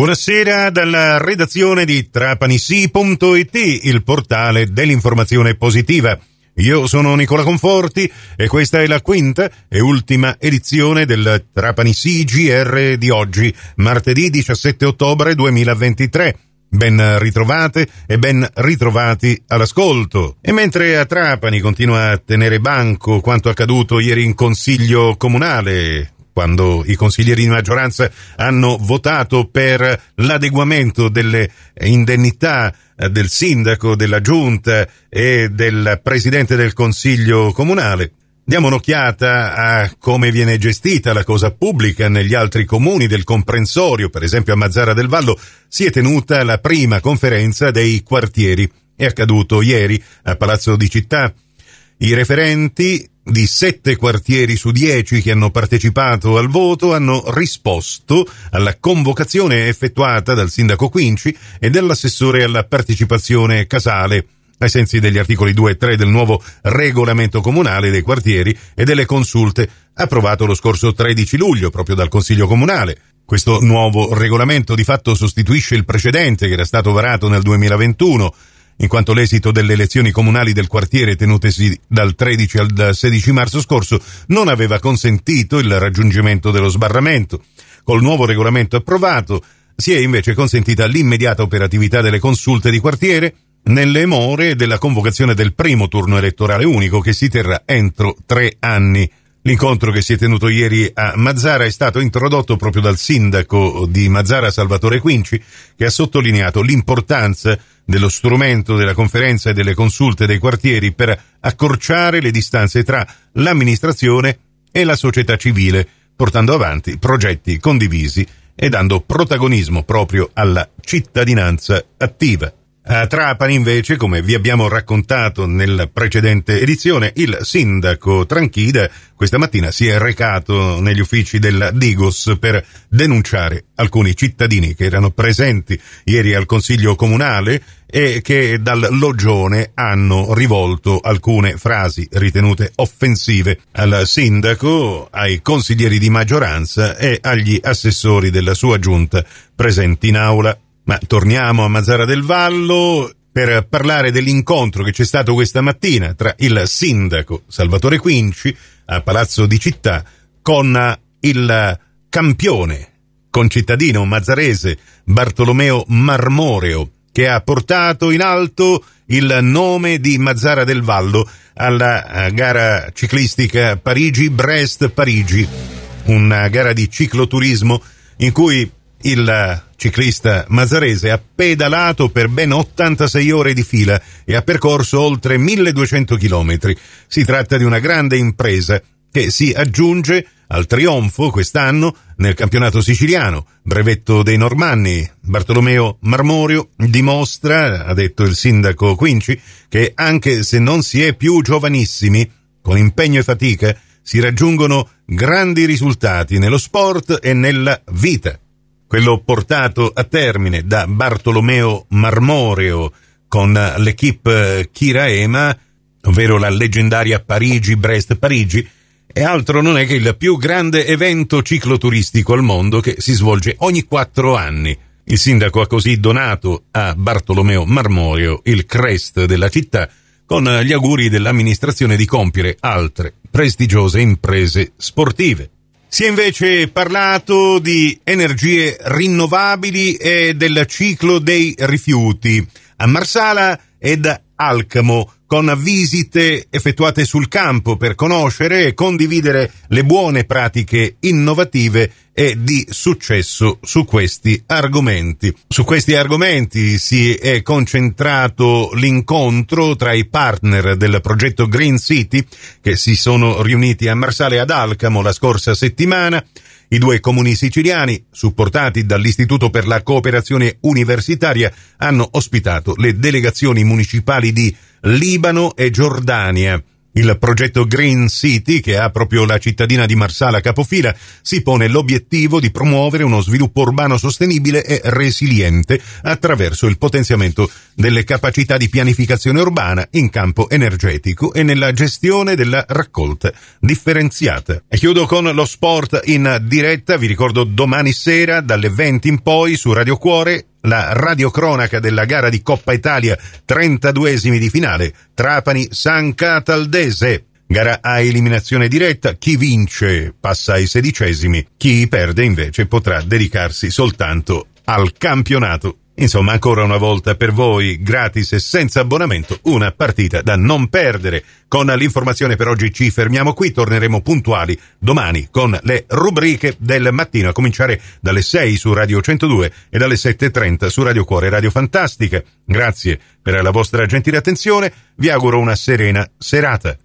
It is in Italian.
Buonasera dalla redazione di trapanisi.it, il portale dell'informazione positiva. Io sono Nicola Conforti e questa è la quinta e ultima edizione del Trapanisi GR di oggi, martedì 17 ottobre 2023. Ben ritrovate e ben ritrovati all'ascolto. E mentre a Trapani continua a tenere banco quanto accaduto ieri in consiglio comunale, quando i consiglieri di maggioranza hanno votato per l'adeguamento delle indennità eh, del sindaco, della giunta e del presidente del consiglio comunale. Diamo un'occhiata a come viene gestita la cosa pubblica negli altri comuni del comprensorio, per esempio a Mazzara del Vallo si è tenuta la prima conferenza dei quartieri. È accaduto ieri a Palazzo di Città. I referenti di sette quartieri su dieci che hanno partecipato al voto hanno risposto alla convocazione effettuata dal sindaco Quinci e dell'assessore alla partecipazione Casale ai sensi degli articoli 2 e 3 del nuovo regolamento comunale dei quartieri e delle consulte approvato lo scorso 13 luglio proprio dal Consiglio Comunale. Questo nuovo regolamento di fatto sostituisce il precedente che era stato varato nel 2021 in quanto l'esito delle elezioni comunali del quartiere tenutesi dal 13 al 16 marzo scorso non aveva consentito il raggiungimento dello sbarramento. Col nuovo regolamento approvato si è invece consentita l'immediata operatività delle consulte di quartiere nelle more della convocazione del primo turno elettorale unico che si terrà entro tre anni. L'incontro che si è tenuto ieri a Mazzara è stato introdotto proprio dal sindaco di Mazzara Salvatore Quinci, che ha sottolineato l'importanza dello strumento della conferenza e delle consulte dei quartieri per accorciare le distanze tra l'amministrazione e la società civile, portando avanti progetti condivisi e dando protagonismo proprio alla cittadinanza attiva. A Trapani invece, come vi abbiamo raccontato nella precedente edizione, il sindaco Tranchida questa mattina si è recato negli uffici della Digos per denunciare alcuni cittadini che erano presenti ieri al Consiglio Comunale e che dal Logione hanno rivolto alcune frasi ritenute offensive al sindaco, ai consiglieri di maggioranza e agli assessori della sua giunta presenti in aula. Ma torniamo a Mazzara del Vallo per parlare dell'incontro che c'è stato questa mattina tra il sindaco Salvatore Quinci a Palazzo di Città con il campione concittadino mazzarese Bartolomeo Marmoreo che ha portato in alto il nome di Mazzara del Vallo alla gara ciclistica Parigi-Brest-Parigi, una gara di cicloturismo in cui il ciclista mazzarese ha pedalato per ben 86 ore di fila e ha percorso oltre 1200 chilometri. Si tratta di una grande impresa che si aggiunge al trionfo quest'anno nel campionato siciliano, brevetto dei Normanni. Bartolomeo Marmorio dimostra, ha detto il sindaco Quinci, che anche se non si è più giovanissimi, con impegno e fatica si raggiungono grandi risultati nello sport e nella vita quello portato a termine da Bartolomeo Marmoreo con l'equipe Kira Ema, ovvero la leggendaria Parigi-Brest-Parigi, e altro non è che il più grande evento cicloturistico al mondo che si svolge ogni quattro anni. Il sindaco ha così donato a Bartolomeo Marmoreo il crest della città con gli auguri dell'amministrazione di compiere altre prestigiose imprese sportive. Si è invece parlato di energie rinnovabili e del ciclo dei rifiuti a Marsala ed Alcamo con visite effettuate sul campo per conoscere e condividere le buone pratiche innovative e di successo su questi argomenti. Su questi argomenti si è concentrato l'incontro tra i partner del progetto Green City che si sono riuniti a Marsale ad Alcamo la scorsa settimana i due comuni siciliani, supportati dall'Istituto per la cooperazione universitaria, hanno ospitato le delegazioni municipali di Libano e Giordania Il progetto Green City, che ha proprio la cittadina di Marsala capofila, si pone l'obiettivo di promuovere uno sviluppo urbano sostenibile e resiliente attraverso il potenziamento delle capacità di pianificazione urbana in campo energetico e nella gestione della raccolta differenziata. E chiudo con lo sport in diretta, vi ricordo domani sera dalle 20 in poi su Radio Cuore la radiocronaca della gara di Coppa Italia 32esimi di finale Trapani-San Cataldese. Gara a eliminazione diretta, chi vince passa ai sedicesimi, chi perde invece potrà dedicarsi soltanto al campionato Insomma, ancora una volta per voi, gratis e senza abbonamento, una partita da non perdere. Con l'informazione per oggi ci fermiamo qui, torneremo puntuali domani con le rubriche del mattino, a cominciare dalle 6 su Radio 102 e dalle 7.30 su Radio Cuore Radio Fantastica. Grazie per la vostra gentile attenzione, vi auguro una serena serata.